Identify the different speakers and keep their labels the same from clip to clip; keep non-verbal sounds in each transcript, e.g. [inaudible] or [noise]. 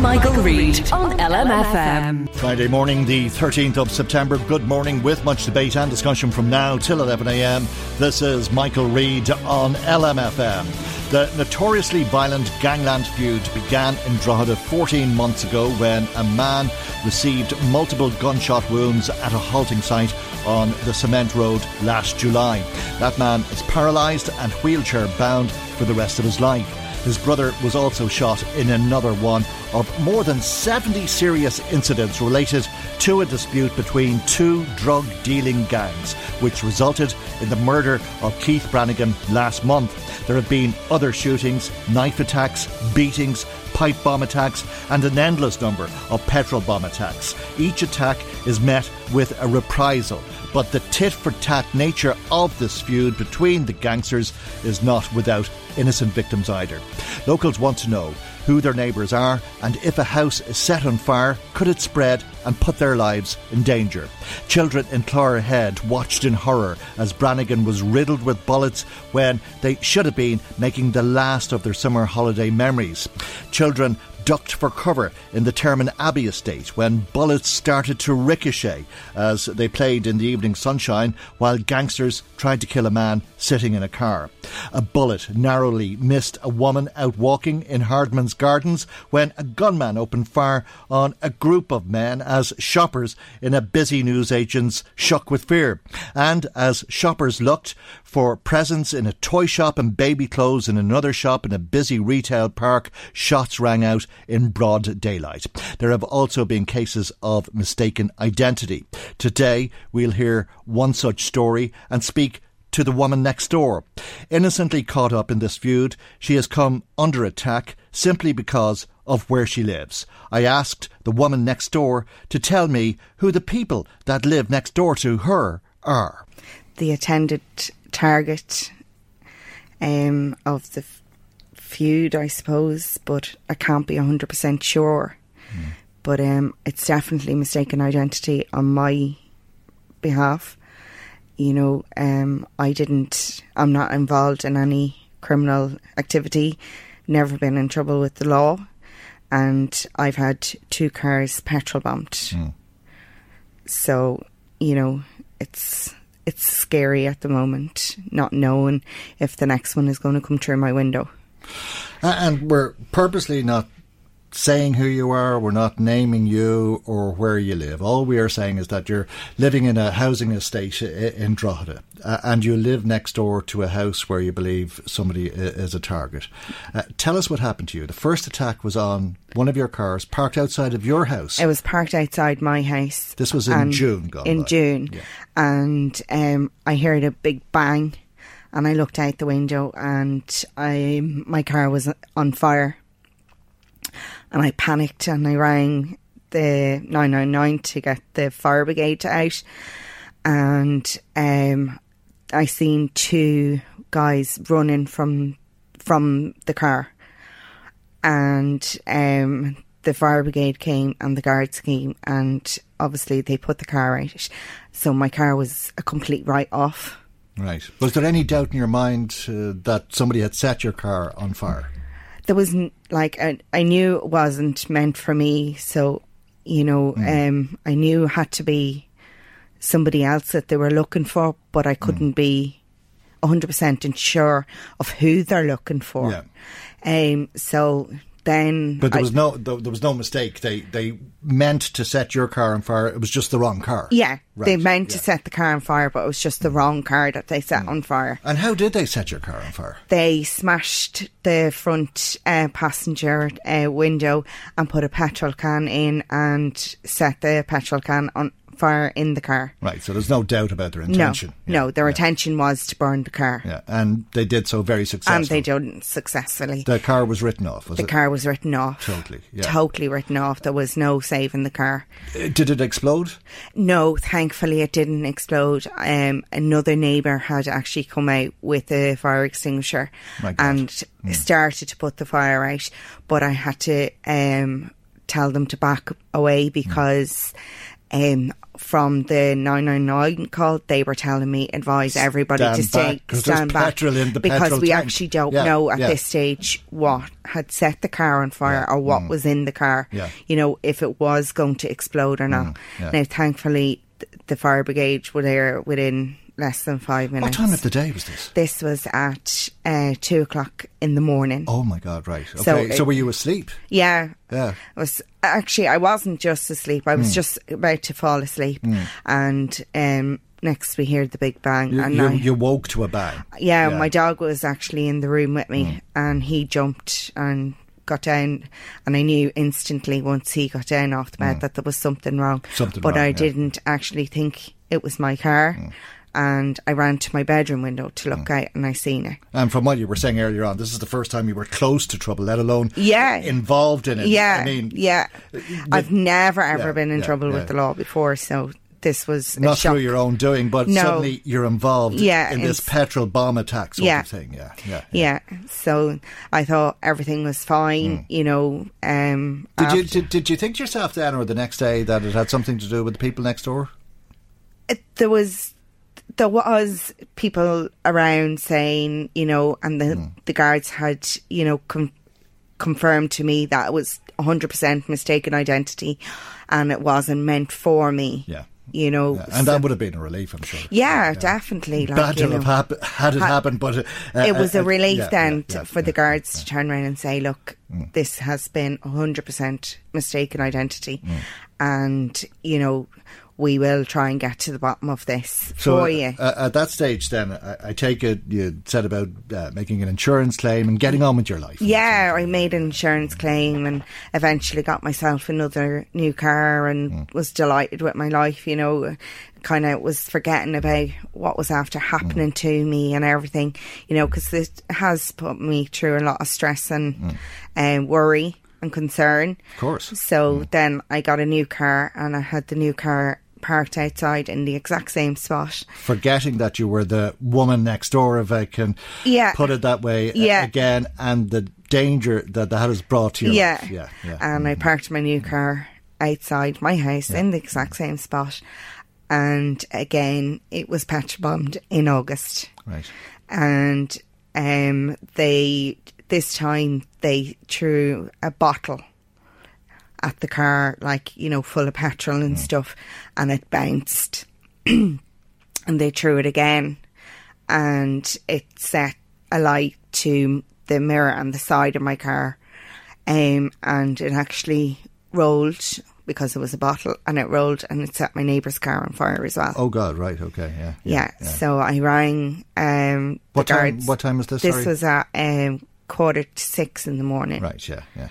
Speaker 1: Michael Reed on LMFM.
Speaker 2: Friday morning, the 13th of September. Good morning, with much debate and discussion from now till 11am. This is Michael Reed on LMFM. The notoriously violent gangland feud began in Drogheda 14 months ago when a man received multiple gunshot wounds at a halting site on the Cement Road last July. That man is paralysed and wheelchair bound for the rest of his life. His brother was also shot in another one of more than 70 serious incidents related to a dispute between two drug dealing gangs, which resulted in the murder of Keith Brannigan last month. There have been other shootings, knife attacks, beatings, pipe bomb attacks, and an endless number of petrol bomb attacks. Each attack is met with a reprisal. But the tit for tat nature of this feud between the gangsters is not without innocent victims either. Locals want to know who their neighbours are and if a house is set on fire, could it spread and put their lives in danger? Children in Clogherhead watched in horror as Brannigan was riddled with bullets when they should have been making the last of their summer holiday memories. Children ducked for cover in the Termon Abbey estate when bullets started to ricochet as they played in the evening sunshine while gangsters tried to kill a man sitting in a car. A bullet narrowly missed a woman out walking in Hardman's Gardens when a gunman opened fire on a group of men as shoppers in a busy newsagent's shook with fear. And as shoppers looked for presents in a toy shop and baby clothes in another shop in a busy retail park, shots rang out in broad daylight. There have also been cases of mistaken identity. Today, we'll hear one such story and speak to the woman next door. Innocently caught up in this feud, she has come under attack simply because of where she lives. I asked the woman next door to tell me who the people that live next door to her are.
Speaker 3: The attended target um, of the f- feud, I suppose, but I can't be 100% sure.
Speaker 2: Hmm.
Speaker 3: But um, it's definitely mistaken identity on my behalf. You know, um, I didn't, I'm not involved in any criminal activity, never been in trouble with the law, and I've had two cars petrol bumped.
Speaker 2: Hmm.
Speaker 3: So, you know, it's it's scary at the moment, not knowing if the next one is going to come through my window.
Speaker 2: And we're purposely not saying who you are, we're not naming you or where you live. All we are saying is that you're living in a housing estate in Drogheda uh, and you live next door to a house where you believe somebody is a target. Uh, tell us what happened to you. The first attack was on one of your cars parked outside of your house.
Speaker 3: It was parked outside my house.
Speaker 2: This was in June gone
Speaker 3: In
Speaker 2: by.
Speaker 3: June,
Speaker 2: Yeah.
Speaker 3: and um, I heard a big bang, and I looked out the window, and I my car was on fire, and I panicked and I rang the nine nine nine to get the fire brigade out, and um, I seen two guys running from from the car and um, the fire brigade came and the guards came and obviously they put the car out so my car was a complete write off
Speaker 2: Right. Was there any doubt in your mind uh, that somebody had set your car on fire?
Speaker 3: There wasn't like I, I knew it wasn't meant for me so you know um, I knew it had to be somebody else that they were looking for but I couldn't be 100% sure of who they're looking for.
Speaker 2: Yeah.
Speaker 3: Um, so then.
Speaker 2: But there
Speaker 3: I-
Speaker 2: was no there was no mistake. They they meant to set your car on fire. It was just the wrong car.
Speaker 3: Yeah, they meant to
Speaker 2: yeah. Mm.
Speaker 3: set the car on fire, but it was just the wrong car that they set on fire.
Speaker 2: And how did they set your car on fire?
Speaker 3: They smashed the front uh, passenger uh, window and put a petrol can in and set the petrol can on fire in the car.
Speaker 2: Right. So there's no doubt about their intention.
Speaker 3: No,
Speaker 2: Yeah,
Speaker 3: no, their
Speaker 2: yeah,
Speaker 3: intention was to burn the car,
Speaker 2: Yeah, and they did so very successfully.
Speaker 3: and they done successfully.
Speaker 2: The car was written off. Was it?
Speaker 3: the
Speaker 2: it?
Speaker 3: car was written off.
Speaker 2: Totally, yeah.
Speaker 3: Totally written off. There was no saving the car.
Speaker 2: Uh, Did it explode?
Speaker 3: No, thankfully it didn't explode. Um, another neighbour had actually come out with a fire extinguisher and started to put the fire out, but I had to um, tell them to back away because um, from the 999 call, they were telling me advise everybody
Speaker 2: Stand
Speaker 3: to stay
Speaker 2: back,
Speaker 3: stand back
Speaker 2: petrol in the
Speaker 3: because we
Speaker 2: tank.
Speaker 3: actually don't
Speaker 2: Yeah,
Speaker 3: know at
Speaker 2: yeah.
Speaker 3: this stage what had set the car on fire
Speaker 2: Yeah,
Speaker 3: or what
Speaker 2: mm.
Speaker 3: was in the car.
Speaker 2: Yeah.
Speaker 3: You know, if it was going to explode or not.
Speaker 2: Mm.
Speaker 3: Now, thankfully, th- the fire brigade were there within less than five minutes.
Speaker 2: What time of the day was this?
Speaker 3: This was at uh, two o'clock in the morning.
Speaker 2: Oh my God! Right.
Speaker 3: So
Speaker 2: Okay. So,
Speaker 3: it-
Speaker 2: were you asleep?
Speaker 3: Yeah.
Speaker 2: Yeah.
Speaker 3: I was actually I wasn't just asleep. I was
Speaker 2: Hmm.
Speaker 3: just about to fall asleep, and um, next we hear the big bang,
Speaker 2: You,
Speaker 3: and
Speaker 2: you,
Speaker 3: I,
Speaker 2: you woke to a bang.
Speaker 3: yeah,
Speaker 2: Yeah.
Speaker 3: my dog was actually in the room with me,
Speaker 2: Hmm.
Speaker 3: and he jumped and got down, and I knew instantly once he got down off the bed mm. that there was something wrong.
Speaker 2: Something
Speaker 3: but
Speaker 2: wrong,
Speaker 3: I
Speaker 2: yeah.
Speaker 3: didn't actually think it was my car.
Speaker 2: Hmm.
Speaker 3: And I ran to my bedroom window to look mm. out, and I seen it.
Speaker 2: And from what you were saying earlier on, this is the first time you were close to trouble, let alone
Speaker 3: Yeah.
Speaker 2: involved in it.
Speaker 3: Yeah,
Speaker 2: I mean,
Speaker 3: yeah. Uh, I've never ever
Speaker 2: yeah,
Speaker 3: been in
Speaker 2: yeah,
Speaker 3: trouble with the law before, so this was
Speaker 2: not
Speaker 3: shock.
Speaker 2: through your own doing, but
Speaker 3: No.
Speaker 2: suddenly you're involved
Speaker 3: Yeah,
Speaker 2: in this petrol bomb attack sort
Speaker 3: Yeah.
Speaker 2: of thing. Yeah, yeah.
Speaker 3: Yeah, so I thought everything was fine, you know. Um.
Speaker 2: Did you did, did you think to yourself then, or the next day, that it had something to do with the people next door?
Speaker 3: it- there was there was people around saying, you know, and the
Speaker 2: Hmm.
Speaker 3: the guards had, you know, com- confirmed to me that it was 100% mistaken identity and it wasn't meant for me.
Speaker 2: Yeah.
Speaker 3: You know,
Speaker 2: Yeah, and
Speaker 3: so-
Speaker 2: that would have been a relief, I'm sure.
Speaker 3: yeah, definitely. Like,
Speaker 2: Bad to have hap- had it
Speaker 3: Ha-
Speaker 2: happened, but uh,
Speaker 3: it was
Speaker 2: uh,
Speaker 3: a relief
Speaker 2: yeah,
Speaker 3: then
Speaker 2: yeah,
Speaker 3: t-
Speaker 2: yeah,
Speaker 3: for the
Speaker 2: yeah. Mm.
Speaker 3: guards to turn around and say, look, this has been 100% mistaken identity.
Speaker 2: Mm.
Speaker 3: And, you know, we will try and get to the bottom of this
Speaker 2: So
Speaker 3: for
Speaker 2: uh,
Speaker 3: you.
Speaker 2: uh, at that stage, then I, I take it you said about uh, making an insurance claim and getting on with your life.
Speaker 3: yeah, I made an insurance claim and eventually got myself another new car and
Speaker 2: Mm.
Speaker 3: was delighted with my life, you know. Kind of was forgetting about what was after
Speaker 2: Mm.
Speaker 3: happening to me and everything, you know, because it has put me through a lot of stress and um, worry and concern.
Speaker 2: Mm. Of course.
Speaker 3: So then I got a new car and I had the new car parked outside in the exact same spot.
Speaker 2: Forgetting that you were the woman next door, if I can
Speaker 3: Yeah.
Speaker 2: put it that way, uh,
Speaker 3: Yeah.
Speaker 2: again, and the danger that that has brought to your
Speaker 3: yeah.
Speaker 2: life. Yeah, yeah.
Speaker 3: And I parked my new car outside my house in the exact same spot. And again, it was petrol bombed in August.
Speaker 2: right.
Speaker 3: And um, they, this time, they threw a bottle at the car, like, you know, full of petrol and stuff, and it bounced. [clears throat] and they threw it again, and it set a light to the mirror on the side of my car, um, and it actually rolled because it was a bottle, and it rolled and it set my neighbour's car on fire as well.
Speaker 2: Oh God, right, okay, yeah.
Speaker 3: yeah, so I rang um,
Speaker 2: What time-
Speaker 3: guards.
Speaker 2: what time was this,
Speaker 3: This
Speaker 2: sorry?
Speaker 3: was at um, quarter to six in the morning.
Speaker 2: Right, yeah, yeah.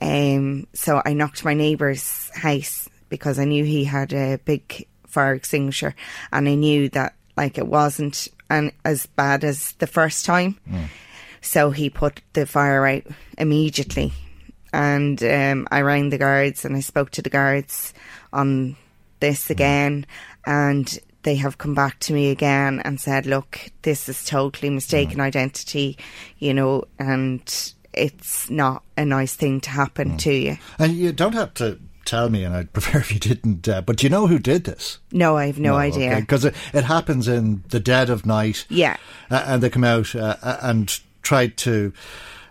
Speaker 3: Um, so I knocked my neighbour's house because I knew he had a big fire extinguisher, and I knew that like it wasn't an, as bad as the first time. So he put the fire out immediately, and um, I rang the guards and I spoke to the guards on this again, and they have come back to me again and said, "Look, this is totally mistaken identity, you know, and." It's not a nice thing to happen to you.
Speaker 2: And you don't have to tell me, and I'd [laughs] prefer if you didn't, uh, but do you know who did this?
Speaker 3: No, I have no, idea.
Speaker 2: Because it, it happens in the dead of night.
Speaker 3: Yeah.
Speaker 2: Uh, and they come out uh, uh, and try to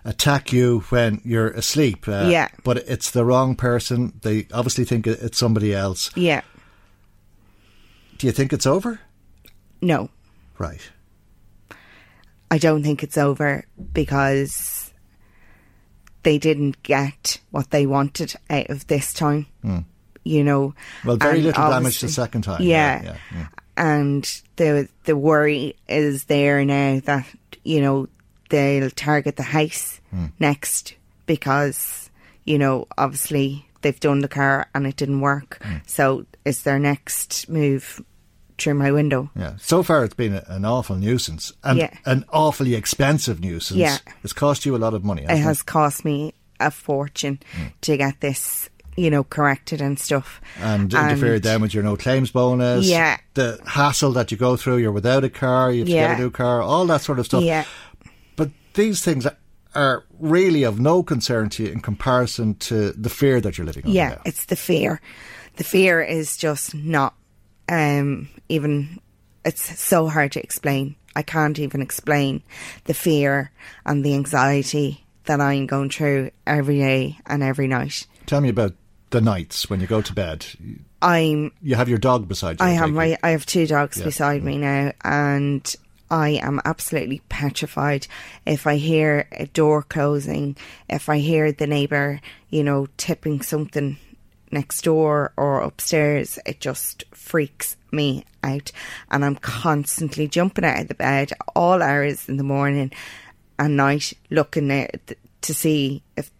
Speaker 2: attack you when you're asleep. Uh,
Speaker 3: Yeah.
Speaker 2: But it's the wrong person. They obviously think it's somebody else.
Speaker 3: Yeah.
Speaker 2: Do you think it's over?
Speaker 3: No.
Speaker 2: Right.
Speaker 3: I don't think it's over because they didn't get what they wanted out of this time. Hmm. You know,
Speaker 2: Well, very
Speaker 3: and
Speaker 2: little damage the second time.
Speaker 3: Yeah,
Speaker 2: yeah, yeah.
Speaker 3: and the the worry is there now that you know they'll target the house hmm. next because you know obviously they've done the car and it didn't work. Hmm. So is their next move through my window?
Speaker 2: Yeah. So far, it's been an awful nuisance and
Speaker 3: Yeah.
Speaker 2: an awfully expensive nuisance.
Speaker 3: Yeah.
Speaker 2: It's cost you a lot of money.
Speaker 3: It
Speaker 2: hasn't
Speaker 3: has cost me a fortune to get this, you know, corrected and stuff.
Speaker 2: And interfered then with your no claims bonus.
Speaker 3: Yeah.
Speaker 2: The hassle that you go through, you're without a car, you have to get a new car, all that sort of stuff.
Speaker 3: Yeah.
Speaker 2: But these things are- are really of no concern to you in comparison to the fear that you're living under
Speaker 3: Yeah, it's the fear. The fear is just not um, even. It's so hard to explain. I can't even explain the fear and the anxiety that I'm going through every day and every night.
Speaker 2: Tell me about the nights when you go to bed.
Speaker 3: I'm.
Speaker 2: You have your dog beside you.
Speaker 3: I have my. I have two dogs
Speaker 2: Yeah.
Speaker 3: beside me now, and I am absolutely petrified if I hear a door closing, if I hear the neighbour, you know, tipping something next door or upstairs, it just freaks me out. And I'm constantly jumping out of the bed all hours in the morning and night looking at to see if,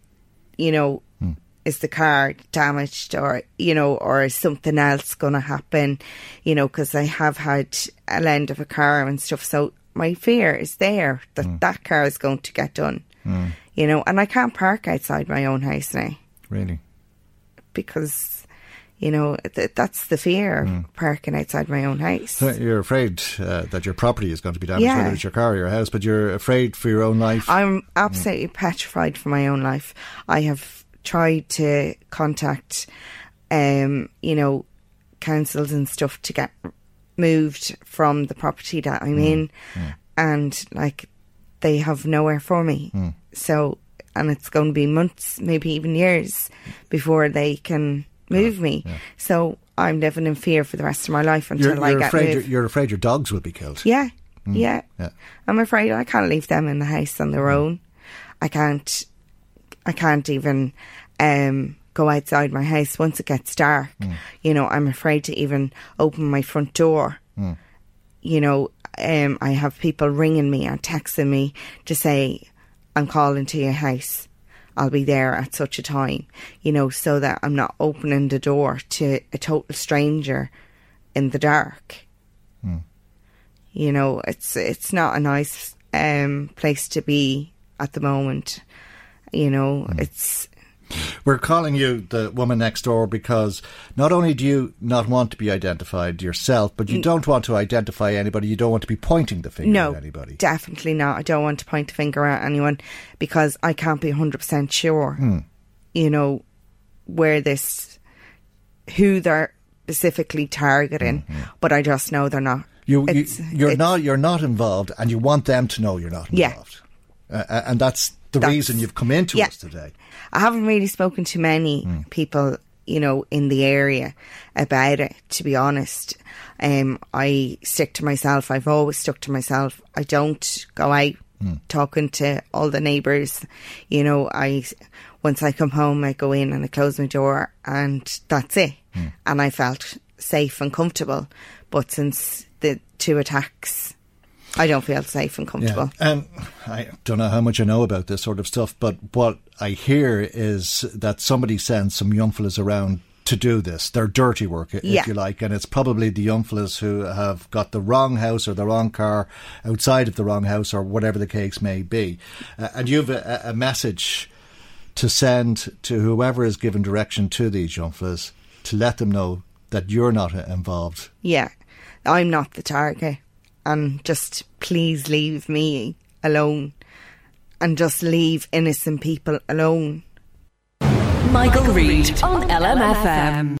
Speaker 3: you know, hmm. is the car damaged or, you know, or is something else going to happen, you know, because I have had a lend of a car and stuff. So my fear is there that hmm. that car is going to get done, hmm. you know, and I can't park outside my own house now
Speaker 2: Really?
Speaker 3: because you know th- that's the fear of parking outside my own house.
Speaker 2: So you're afraid uh, that your property is going to be damaged,
Speaker 3: Yeah.
Speaker 2: whether it's your car or your house, but you're afraid for your own life.
Speaker 3: I'm hmm. absolutely petrified for my own life. I have tried to contact, um, you know, councils and stuff to get moved from the property that I'm hmm. in, and like they have nowhere for me. So, and it's going to be months, maybe even years, before they can move me. So I'm living in fear for the rest of my life until
Speaker 2: you're,
Speaker 3: I
Speaker 2: you're
Speaker 3: get
Speaker 2: afraid. You're,
Speaker 3: moved.
Speaker 2: you're afraid your dogs will be killed.
Speaker 3: Yeah, yeah.
Speaker 2: yeah.
Speaker 3: I'm afraid I can't leave them in the house on their own. I can't. I can't even um, go outside my house once it gets dark. You know, I'm afraid to even open my front door. You know, um, I have people ringing me and texting me to say, "I'm calling to your house." I'll be there at such a time, you know, so that I'm not opening the door to a total stranger in the dark. You know it's it's not a nice um place to be at the moment you know. It's
Speaker 2: We're calling you the woman next door because not only do you not want to be identified yourself, but you mm. don't want to identify anybody. You don't want to be pointing the finger
Speaker 3: no
Speaker 2: at anybody.
Speaker 3: definitely not i don't want to point a finger at anyone because i can't be 100% sure hmm. you know where this who they're specifically targeting mm-hmm. but i just know they're not
Speaker 2: You, you, you're not you're not involved, and you want them to know you're not
Speaker 3: Yeah.
Speaker 2: involved. Uh, uh and that's the
Speaker 3: That's-
Speaker 2: reason you've come into
Speaker 3: yeah.
Speaker 2: us today.
Speaker 3: I haven't really spoken to many hmm. people, you know, in the area about it, to be honest. Um, I stick to myself. I've always stuck to myself. I don't go out hmm. talking to all the neighbours. You know, I, once I come home, I go in and I close my door and that's it. Hmm. And I felt safe and comfortable. But since the two attacks, I don't feel safe and comfortable. Yeah.
Speaker 2: And I don't know how much I know about this sort of stuff, but what I hear is that somebody sends some young fellas around to do this, They're dirty work, i-
Speaker 3: Yeah.
Speaker 2: if you like, and it's probably the young fellas who have got the wrong house or the wrong car outside of the wrong house or whatever the case may be. Uh, and you have a, a message to send to whoever is given direction to these young fellas to let them know that you're not involved.
Speaker 3: Yeah, I'm not the target. And just please leave me alone. And just leave innocent people alone.
Speaker 1: Michael Reed on LMFM.